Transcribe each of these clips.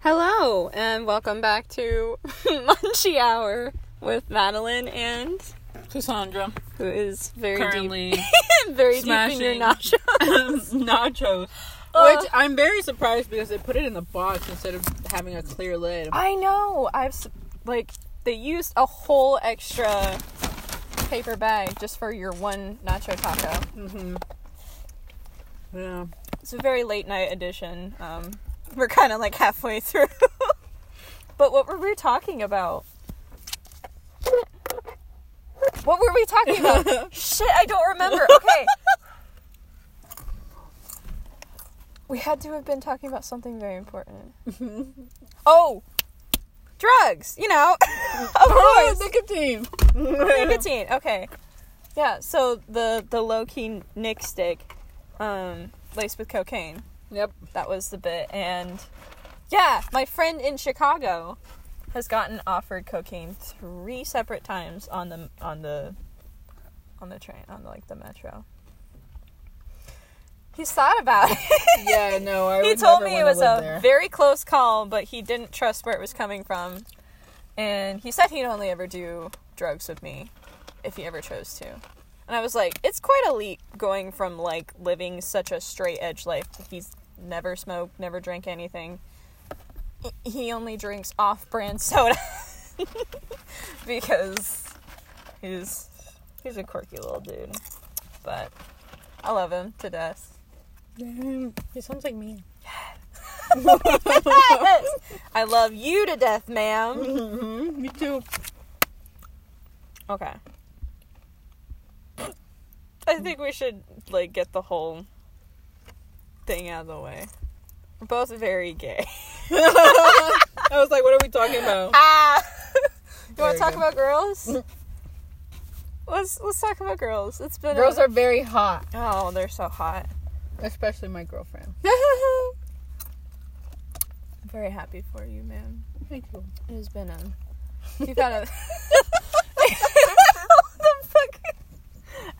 Hello, and welcome back to Munchy Hour with Madeline and Cassandra. who is very Currently deep, very deep in your nachos. nachos. Uh. Which I'm very surprised because they put it in the box instead of having a clear lid. I know. I've like they used a whole extra paper bag just for your one nacho taco. hmm Yeah. It's a very late night edition. Um, we're kind of like halfway through. but what were we talking about? What were we talking about? Shit, I don't remember. Okay. We had to have been talking about something very important. Oh, drugs. You know, of Oh, course, nicotine. nicotine. Okay, yeah. So the the low key Nick stick, um, laced with cocaine. Yep. That was the bit. And yeah, my friend in Chicago has gotten offered cocaine three separate times on the on the on the train on like the metro. He's thought about it. Yeah, no, I he told me it was a there. very close call, but he didn't trust where it was coming from. And he said he'd only ever do drugs with me if he ever chose to. And I was like, it's quite a leap going from like living such a straight edge life. He's never smoked, never drank anything. He- only drinks off brand soda because he's he's a quirky little dude. But I love him to death. Damn, he sounds like me. yes. I love you to death, ma'am. Mm-hmm. Me too. Okay. I think we should like get the whole thing out of the way. We're both very gay. I was like, what are we talking about? Ah. you want to talk good. about girls? let's let's talk about girls. It's been Girls a- are very hot, oh, they're so hot. especially my girlfriend. I'm very happy for you, man. Thank you. It has been a. You've had a. the fuck?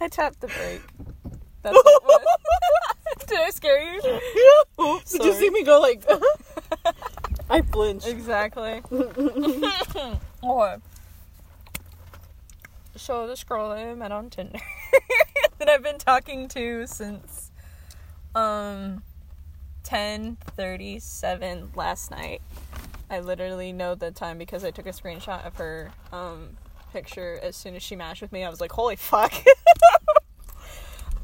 I tapped the brake. That's what, what- Did I scare you? Did sorry. you see me go like? I flinched. Exactly. or. So this girl that I met on Tinder that I've been talking to since um 10:37 last night. I literally know the time because I took a screenshot of her um picture as soon as she matched with me. I was like, "Holy fuck."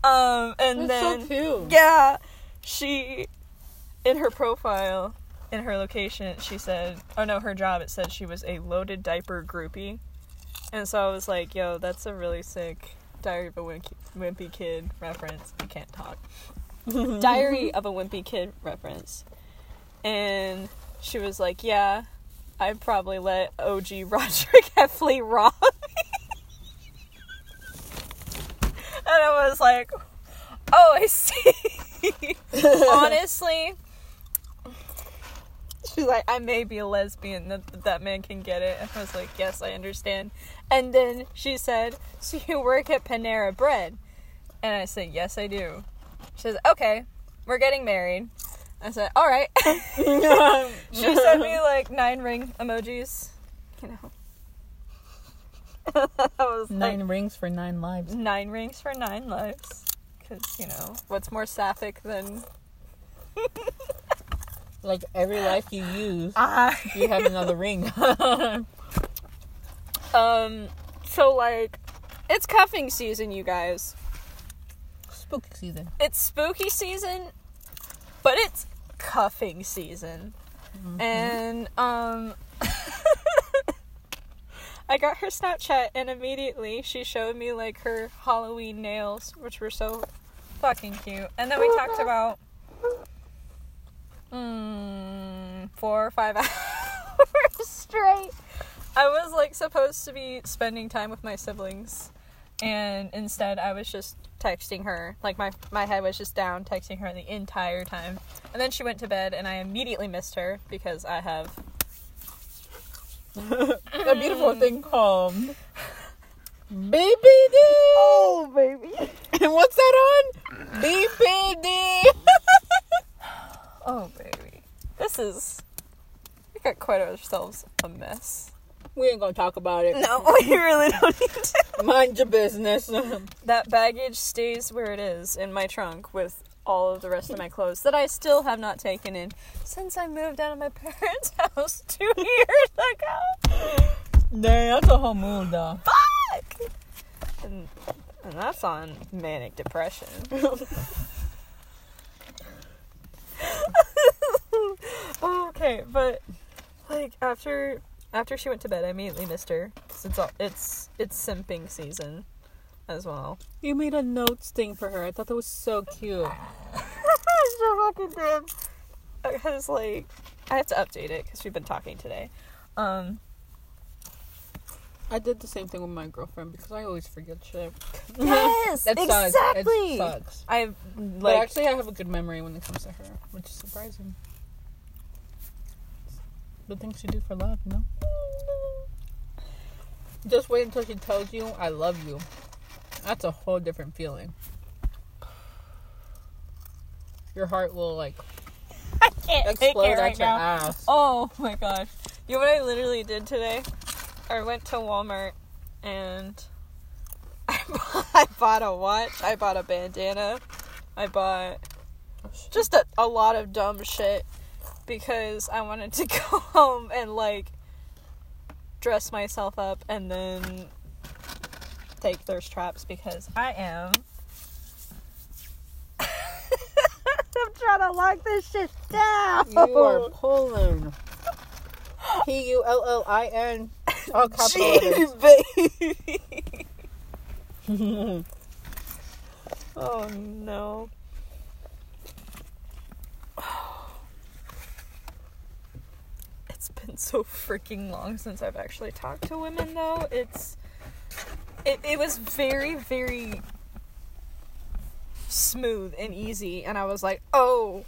Um and That's then so yeah, she in her profile, in her location, she said, "Oh no, her job." It said she was a Löded Diper groupie, and so I was like, "Yo, that's a really sick Diary of a Wimpy, wimpy Kid reference." I can't talk. Diary of a Wimpy Kid reference, and she was like, "Yeah, I'd probably let OG Rodrick Heffley rob." And I was like, "Oh, I see." Honestly, she's like, "I may be a lesbian. That that man can get it." And I was like, "Yes, I understand." And then she said, "So you work at Panera Bread?" And I said, "Yes, I do." She says, "Okay, we're getting married." I said, "All right." she sent me like nine ring emojis. You know. I was like, Nine rings for nine lives. nine rings for nine lives. Because, you know, what's more sapphic than. Like every life you use, Ah. you have another ring. Um, so, like, it's cuffing season, you guys. Spooky season. It's spooky season, but it's cuffing season. And, um. I got her Snapchat and immediately she showed me like her Halloween nails, which were so fucking cute. And then we talked about mm, four or five hours straight. I was like supposed to be spending time with my siblings, and instead I was just texting her. Like my my head was just down, texting her the entire time. And then she went to bed, and I immediately missed her because I have a beautiful mm. thing called BPD. oh baby. And what's that on? BPD. Oh baby. This is We got quite ourselves a mess. We ain't gonna talk about it. No, we really don't need to. Mind your business. That baggage stays where it is in my trunk with all of the rest of my clothes that I still have not taken in since I moved out of my parents' house two years ago. Dang, that's a whole mood though. Fuck! And, and that's on manic depression. okay, but like after after she went to bed, I immediately missed her 'cause it's all, it's it's simping season as well. You made a notes thing for her. I thought that was so cute. so fucking did. Because like I have to update it because we've been talking today. Um, I did the same thing with my girlfriend because I always forget shit. yes, sucks. exactly. It sucks. I But like actually, I have a good memory when it comes to her, which is surprising. The things you do for love, you know? Just wait until she tells you, I love you. That's a whole different feeling. Your heart will, like, I can't take explode it at right your now. ass. Oh my gosh. You know what I literally did today? I went to Walmart and I bought, I bought a watch, I bought a bandana, I bought just a, a lot of dumb shit because I wanted to go home and like dress myself up and then take thirst traps because I am. I'm trying to lock this shit down. You are pulling. P U L L I N. All capital baby. oh no. It's been so freaking long since I've actually talked to women though. It's it, it was very, very smooth and easy and I was like, oh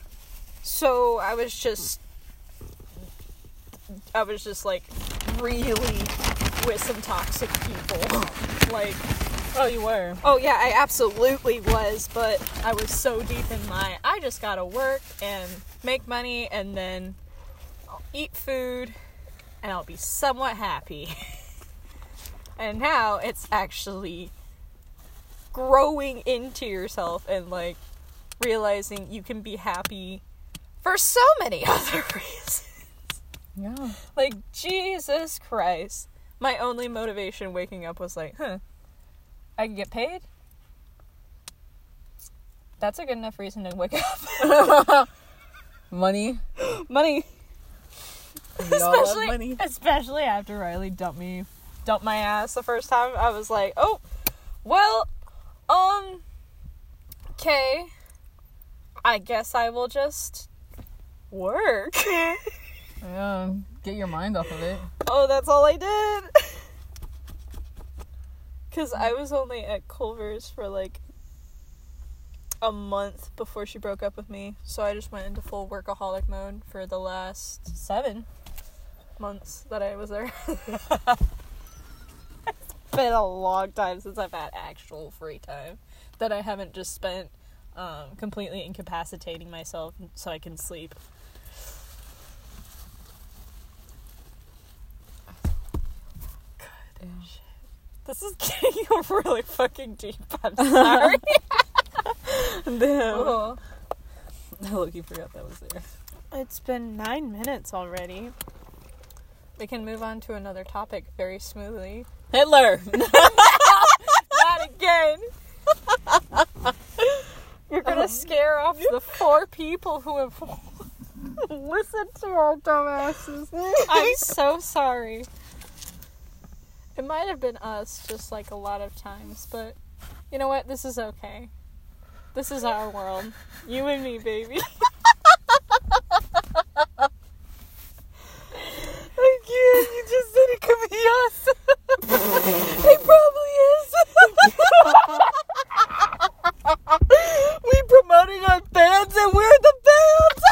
so I was just I was just like really with some toxic people. like Oh, you were. Oh yeah, I absolutely was, but I was so deep in my I just gotta work and make money and then I'll eat food and I'll be somewhat happy. and now it's actually growing into yourself and like realizing you can be happy for so many other reasons. Yeah. Like, Jesus Christ. My only motivation waking up was like, huh, I can get paid? That's a good enough reason to wake up. Money. money. We all love Especially, money. especially after Riley dumped me, dumped my ass the first time. I was like, oh, well, um, okay. I guess I will just work. Yeah. Get your mind off of it. Oh, that's all I did. Cause I was only at Culver's for like a month before she broke up with me, so I just went into full workaholic mode for the last seven months that I was there. it's been a long time since I've had actual free time that I haven't just spent um, completely incapacitating myself so I can sleep. Good shit. This is getting really fucking deep. I'm sorry. Damn. Oh. I look, you forgot that was there. It's been nine minutes already. We can move on to another topic very smoothly. Hitler! Not again. You're gonna oh. scare off the four people who have listened to our dumbasses. I'm so sorry. It might have been us, just like a lot of times, but you know what? This is okay. This is our world. You and me, baby. I can't. You just said it could be us. it probably is. we promoting our bands and we're the bands.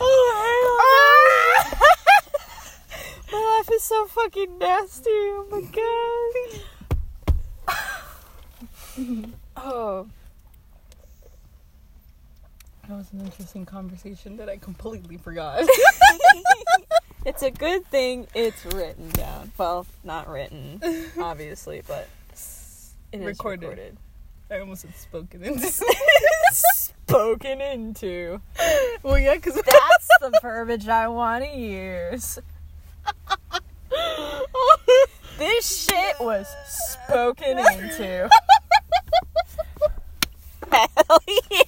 oh, hell no. My laugh is so fucking nasty. Oh my god. oh. What was an interesting conversation that I completely forgot. It's a good thing it's written down. Well, not written, obviously, but it is Recorded. recorded. I almost had spoken into. Spoken into. well, yeah, because That's the verbiage I want to use. This shit was spoken into. Hell yeah.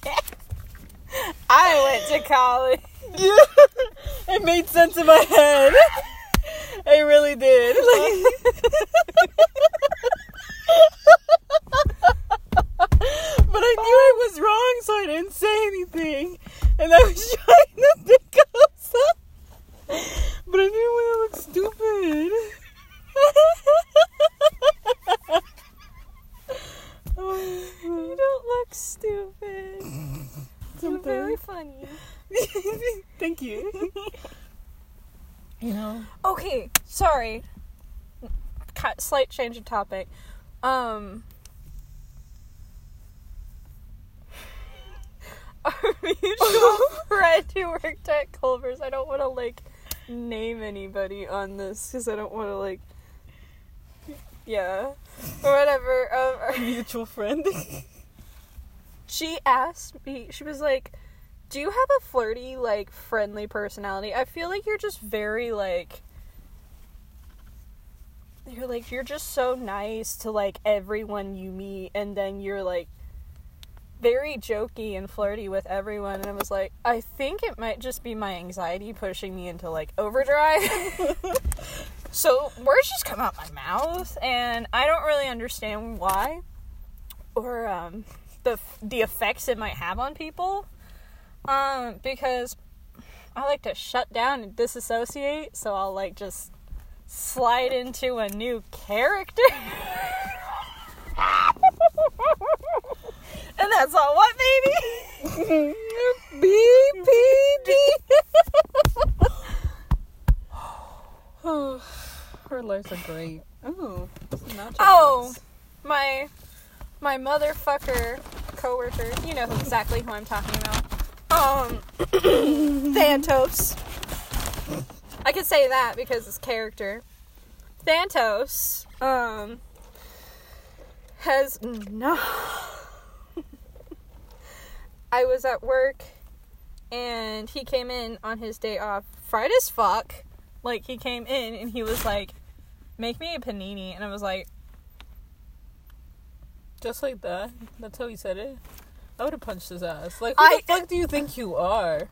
I went to college. yeah, it made sense in my head. It really did. but I knew I was wrong, so I didn't say anything. And I was trying to think of something. But I didn't want to look stupid. You don't look stupid. You're very funny. Thank you. You know, Okay, sorry. Cut, slight change of topic. Um, our mutual friend who worked at Culver's. I don't want to like name anybody on this because I don't want to like, yeah, or whatever. Um, our- mutual friend. she asked me. She was like, "Do you have a flirty, like, friendly personality? I feel like you're just very like." You're like you're just so nice to like everyone you meet and then you're like very jokey and flirty with everyone and I was like I think it might just be my anxiety pushing me into like overdrive. so words just come out my mouth and I don't really understand why or um the the effects it might have on people. Um because I like to shut down and disassociate, so I'll like just slide into a new character. and that's all what, baby? BPD. oh, our lives are great. Oh, nacho Oh. My my motherfucker coworker, you know exactly who I'm talking about. Um Thantos. I can say that because it's character. Thantos um has no I was at work and he came in on his day off fried as fuck. Like he came in and he was like, Make me a panini and I was like, Just like that. That's how he said it. I would have punched his ass. Like, who I- the fuck do you think you are?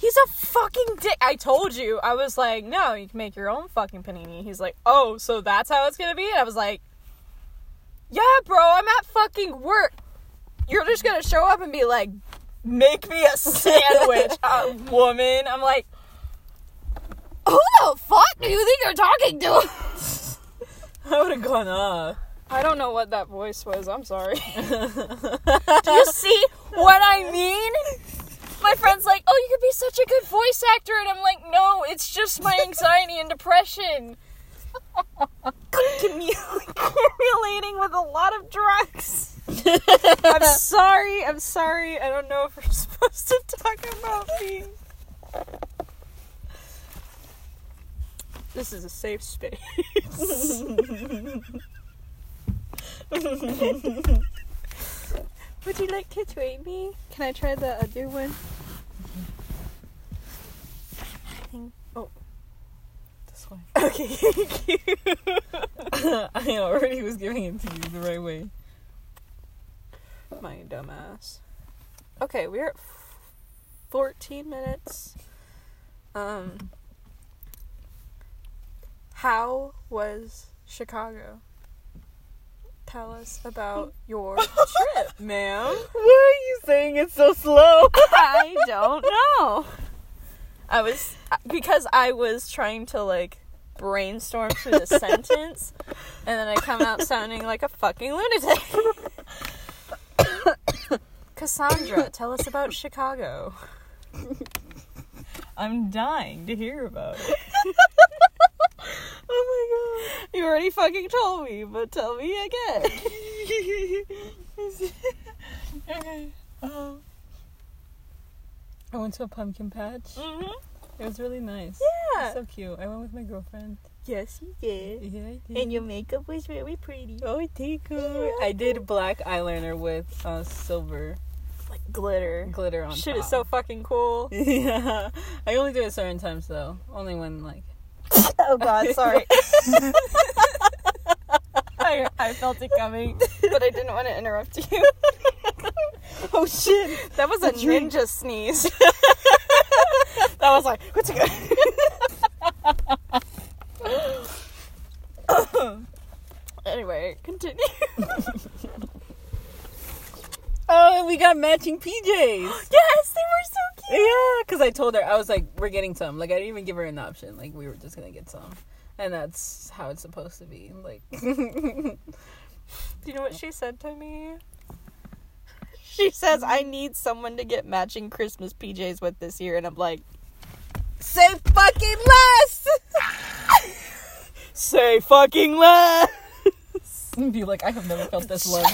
He's a fucking dick. I told you. I was like, no, you can make your own fucking panini. He's like, oh, so that's how it's gonna be? And I was like, yeah, bro, I'm at fucking work. You're just gonna show up and be like, make me a sandwich, uh, woman. I'm like, who the fuck do you think you're talking to? I would have gone off. I don't know what that voice was. I'm sorry. do you see what I mean? My friend's like, "Oh, you could be such a good voice actor," and I'm like, "No, it's just my anxiety and depression." Accumulating with a lot of drugs. I'm sorry. I'm sorry. I don't know if we're supposed to talk about me. This is a safe space. Would you like to trade me? Can I try the other one? Oh, This way. okay, thank you. I already was giving it to you the right way. My dumbass. Okay, we're at f- 14 minutes. Um, how was Chicago? Tell us about your trip, ma'am. Why are you saying it so slow? I don't know. I was because I was trying to like brainstorm through the sentence, and then I come out sounding like a fucking lunatic. Cassandra, tell us about Chicago. I'm dying to hear about it. You already fucking told me, but tell me again. okay. Um, I went to a pumpkin patch. Mm-hmm. It was really nice. Yeah. So cute. I went with my girlfriend. Yes, you did. Yeah, I did. And your makeup was very pretty. Oh, thank you. I did black eyeliner with uh, silver Like glitter. glitter on Shit top. is so fucking cool. yeah. I only do it certain times though. Only when like. oh god, sorry. I, I felt it coming, but I didn't want to interrupt you. Oh shit! That was a drink. ninja sneeze. that was like, what's it good? anyway, continue. Oh, and we got matching PJs. yes, they were so cute. Yeah, because I told her I was like, we're getting some. Like I didn't even give her an option. Like we were just gonna get some, and that's how it's supposed to be. Like, Do you know what she said to me? She says, I need someone to get matching Christmas PJs with this year. And I'm like, say fucking less. say fucking less. And be like, I have never felt this love.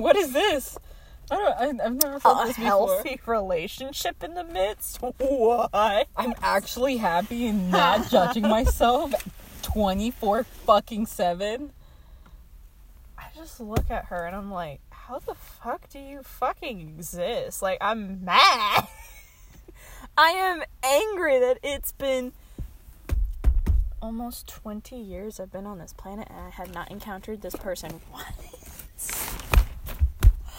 What is this? I don't. I, I've never felt A this before. healthy relationship in the midst? What? I'm actually happy and not judging myself. Twenty four fucking seven. I just look at her and I'm like, how the fuck do you fucking exist? Like, I'm mad. I am angry that it's been almost 20 years I've been on this planet and I have not encountered this person once.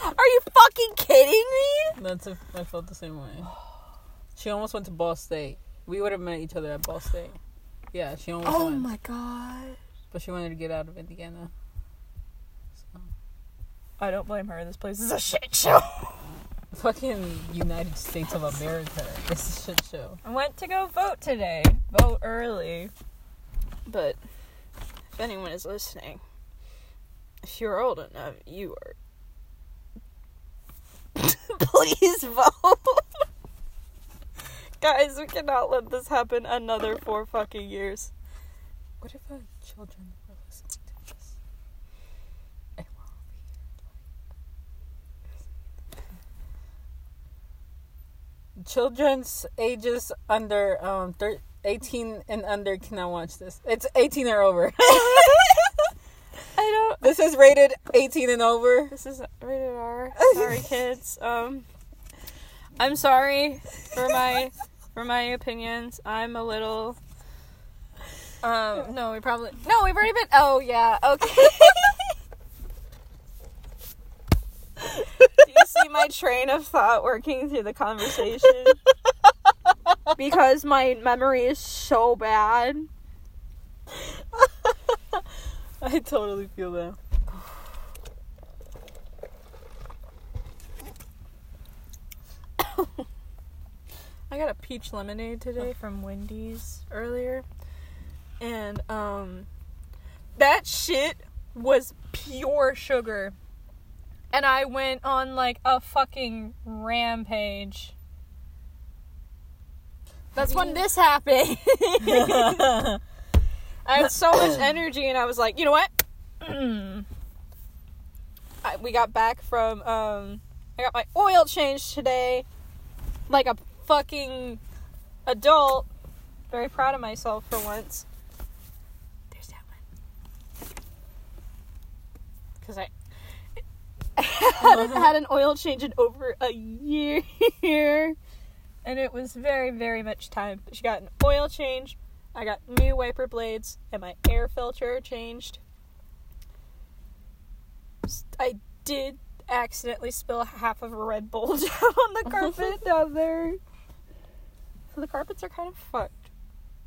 Are you fucking kidding me? That's a, I felt the same way. She almost went to Ball State. We would have met each other at Ball State. Yeah, she almost Oh went, my god. but she wanted to get out of Indiana. So. I don't blame her. This place is a shit show. Fucking United States of America. This is a shit show. I went to go vote today. Vote early. But if anyone is listening, if you're old enough, you are. Please vote. Guys, we cannot let this happen another four fucking years. What if uh, children were listening to this? And we're over here, like- Children's ages under um thir- 18 and under cannot watch this. It's 18 or over. This is rated 18 and over. This is rated R. Sorry, kids. Um, I'm sorry for my for my opinions. I'm a little. Um, no, we probably no. We've already been. Oh yeah. Okay. Do you see my train of thought working through the conversation? Because my memory is so bad. I totally feel that. I got a peach lemonade today from Wendy's earlier. And um that shit was pure sugar. And I went on like a fucking rampage. That's when this happened. I had so much energy and I was like, you know what? I, we got back from um I got my oil changed today like a fucking adult. Very proud of myself for once. There's that one. Because I hadn't had an oil change in over a year. And it was very, very much time. She got an oil change. I got new wiper blades and my air filter changed. I did accidentally spill half of a Red Bull down on the carpet down there. So the carpets are kind of fucked.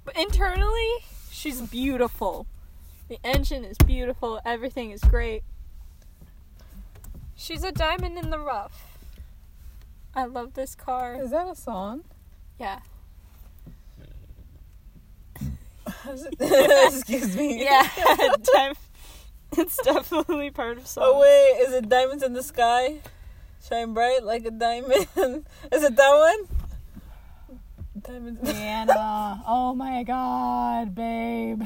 But internally, she's beautiful. The engine is beautiful. Everything is great. She's a diamond in the rough. I love this car. Is that a song? Yeah. Excuse me. Yeah. It's definitely part of oh, song. Oh wait, is it diamonds in the sky? Shine bright like a diamond. is it that one? Diamonds. In the- Rihanna. Oh my god, babe.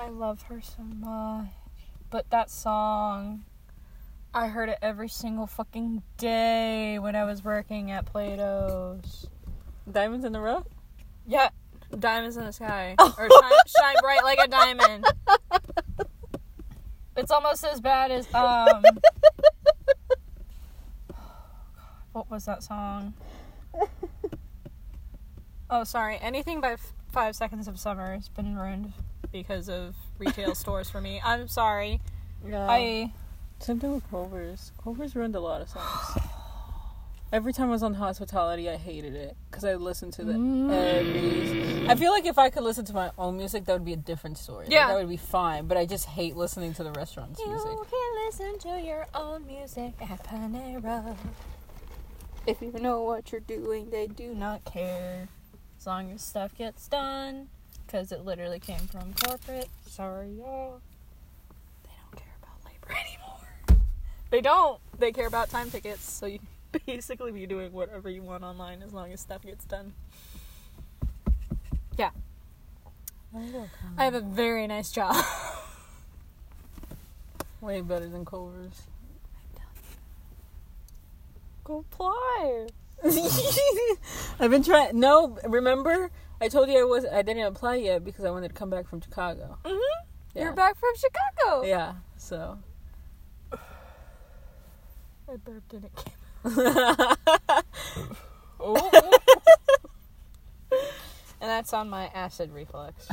I love her so much. But that song, I heard it every single fucking day when I was working at Plato's. Diamonds in the rough? Yeah, diamonds in the sky, Oh. or shine, shine bright like a diamond. It's almost as bad as um. what was that song? Oh, sorry. Anything by F- Five Seconds of Summer has been ruined because of retail stores for me. I'm sorry. Yeah. I Same thing with Culver's. Culver's ruined a lot of songs. Every time I was on hospitality, I hated it because I listened to the Mm. I feel like if I could listen to my own music, that would be a different story. Like, Yeah. that would be fine. But I just hate listening to the restaurant's music. You can listen to your own music at Panera. If you know what you're doing, they do not care. As long as stuff gets done. Because it literally came from corporate. Sorry, y'all. They don't care about labor anymore. They don't. They care about time tickets. So you basically be doing whatever you want online as long as stuff gets done. Yeah. I have a very nice job. Way better than Culver's. Go apply. I've been trying. No, remember I told you I was I didn't apply yet because I wanted to come back from Chicago. hmm Yeah. You're back from Chicago. Yeah. So. I burped and it came. And that's on my acid reflux.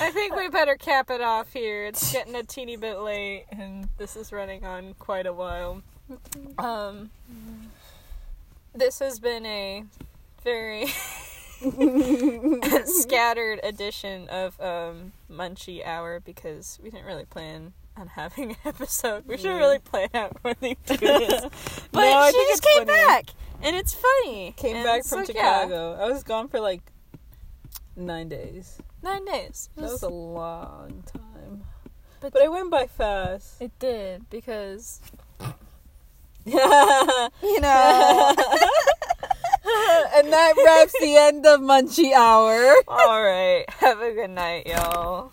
I think we better cap it off here. It's getting a teeny bit late and this is running on quite a while. Um this has been a very scattered edition of um Munchie Hour because we didn't really plan on having an episode. We should Yeah. really plan out when they do this. But No, she just came funny. back, and it's funny. Came And back from yeah, Chicago. I was gone for like nine days. nine days. That was was- a long time. But- But, it went by fast. It did because you know. And that wraps the end of Munchie Hour. All right. Have a good night, y'all.